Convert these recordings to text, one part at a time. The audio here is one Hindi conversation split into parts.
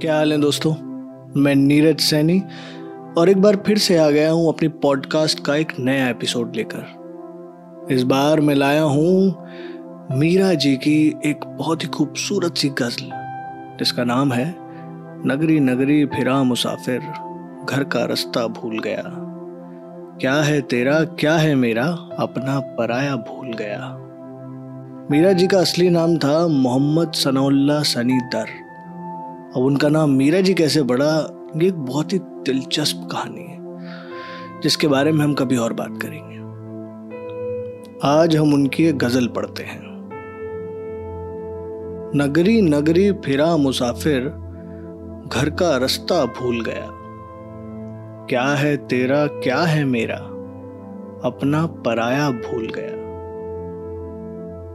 क्या हाल है दोस्तों? मैं नीरज सैनी और एक बार फिर से आ गया हूँ अपनी पॉडकास्ट का एक नया एपिसोड लेकर। इस बार मैं लाया हूँ मीरा जी की एक बहुत ही खूबसूरत सी गज़ल, जिसका नाम है, नगरी नगरी फिरा मुसाफिर, घर का रास्ता भूल गया। क्या है तेरा, क्या है मेरा, अपना पराया भूल गया। मीरा जी का असली नाम था मोहम्मद सनाउल्ला सनी दर। अब उनका नाम मीरा जी कैसे बढ़ा ये एक बहुत ही दिलचस्प कहानी है, जिसके बारे में हम कभी और बात करेंगे। आज हम उनकी एक गज़ल पढ़ते हैं। नगरी नगरी फिरा मुसाफिर, घर का रास्ता भूल गया। क्या है तेरा, क्या है मेरा? अपना पराया भूल गया।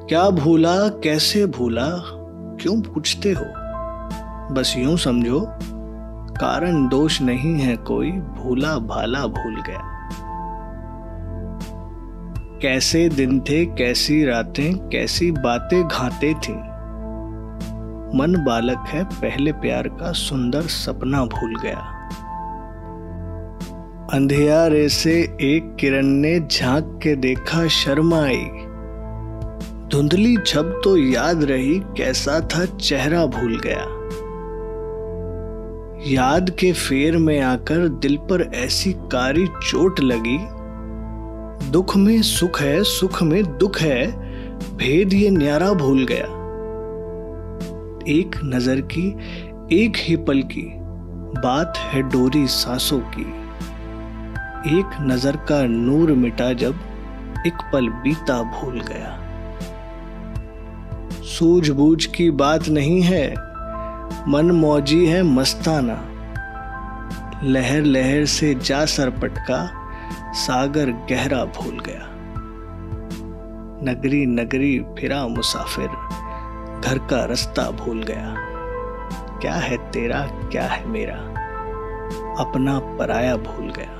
क्या भूला, कैसे भूला? क्यों पूछते हो? बस यूँ समझो, कारण दोष नहीं है कोई, भूला भाला भूल गया। कैसे दिन थे, कैसी रातें, कैसी बातें घाते थी। मन बालक है, पहले प्यार का सुंदर सपना भूल गया। अंधियारे से एक किरण ने झाँक के देखा शर्मा आई। धुंधली छब तो याद रही, कैसा था चेहरा भूल गया। याद के फेर में आकर दिल पर ऐसी कारी चोट लगी। दुख में सुख है, सुख में दुख है, भेद ये न्यारा भूल गया। एक नज़र की, एक ही पल की, बात है डोरी सांसों की। एक नज़र का नूर मिटा जब एक पल बीता भूल गया। सूझबूझ की बात नहीं है मन मौजी है मस्ताना। लहर लहर से जा सर पटका, सागर गहरा भूल गया। नगरी नगरी फिरा मुसाफिर, घर का रास्ता भूल गया। क्या है तेरा, क्या है मेरा? अपना पराया भूल गया।